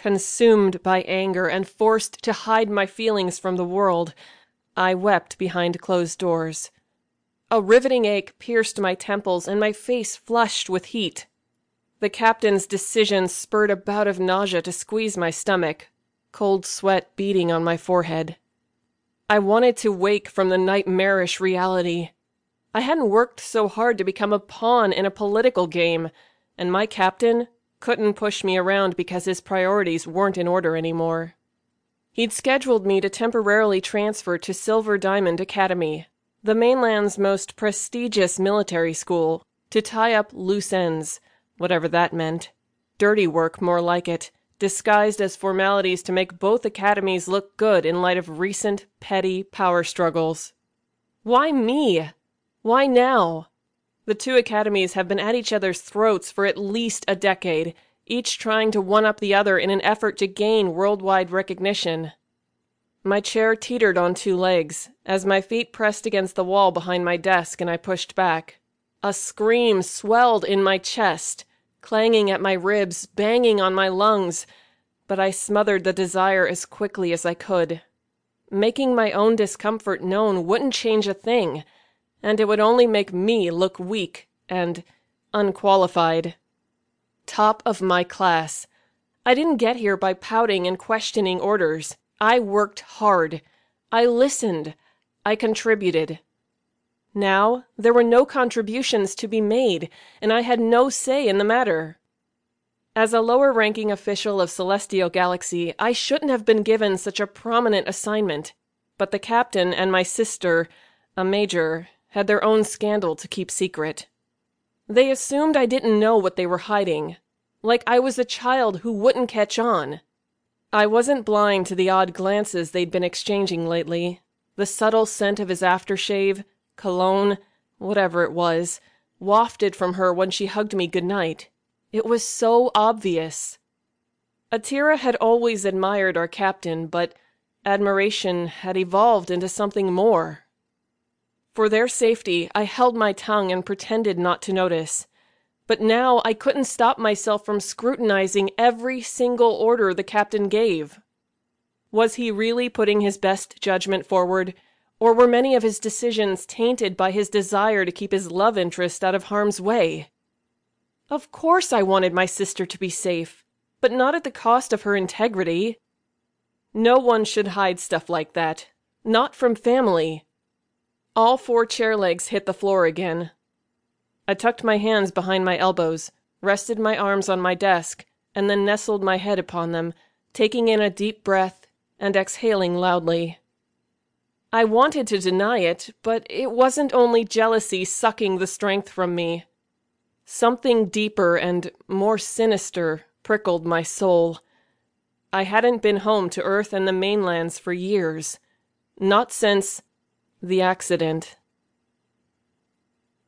Consumed by anger and forced to hide my feelings from the world, I wept behind closed doors. A riveting ache pierced my temples and my face flushed with heat. The captain's decision spurred a bout of nausea to squeeze my stomach, cold sweat beading on my forehead. I wanted to wake from the nightmarish reality. I hadn't worked so hard to become a pawn in a political game, and my captain couldn't push me around because his priorities weren't in order anymore. He'd scheduled me to temporarily transfer to Silver Diamond Academy, the mainland's most prestigious military school, to tie up loose ends, whatever that meant. Dirty work, more like it, disguised as formalities to make both academies look good in light of recent, petty power struggles. Why me? Why now? The two academies have been at each other's throats for at least a decade, each trying to one up the other in an effort to gain worldwide recognition. My chair teetered on two legs as my feet pressed against the wall behind my desk and I pushed back. A scream swelled in my chest, clanging at my ribs, banging on my lungs, but I smothered the desire as quickly as I could. Making my own discomfort known wouldn't change a thing and it would only make me look weak and unqualified. Top of my class. I didn't get here by pouting and questioning orders. I worked hard. I listened. I contributed. Now, there were no contributions to be made, and I had no say in the matter. As a lower ranking official of Celestial Galaxy, I shouldn't have been given such a prominent assignment, but the captain and my sister, a major, had their own scandal to keep secret. They assumed I didn't know what they were hiding, like I was a child who wouldn't catch on. I wasn't blind to the odd glances they'd been exchanging lately, the subtle scent of his aftershave, cologne, whatever it was, wafted from her when she hugged me goodnight. It was so obvious. Atira had always admired our captain, but admiration had evolved into something more. For their safety, I held my tongue and pretended not to notice. But now I couldn't stop myself from scrutinizing every single order the captain gave. Was he really putting his best judgment forward, or were many of his decisions tainted by his desire to keep his love interest out of harm's way? Of course I wanted my sister to be safe, but not at the cost of her integrity. No one should hide stuff like that, not from family. All four chair legs hit the floor again. I tucked my hands behind my elbows, rested my arms on my desk, and then nestled my head upon them, taking in a deep breath and exhaling loudly. I wanted to deny it, but it wasn't only jealousy sucking the strength from me. Something deeper and more sinister prickled my soul. I hadn't been home to Earth and the mainlands for years. Not since the accident.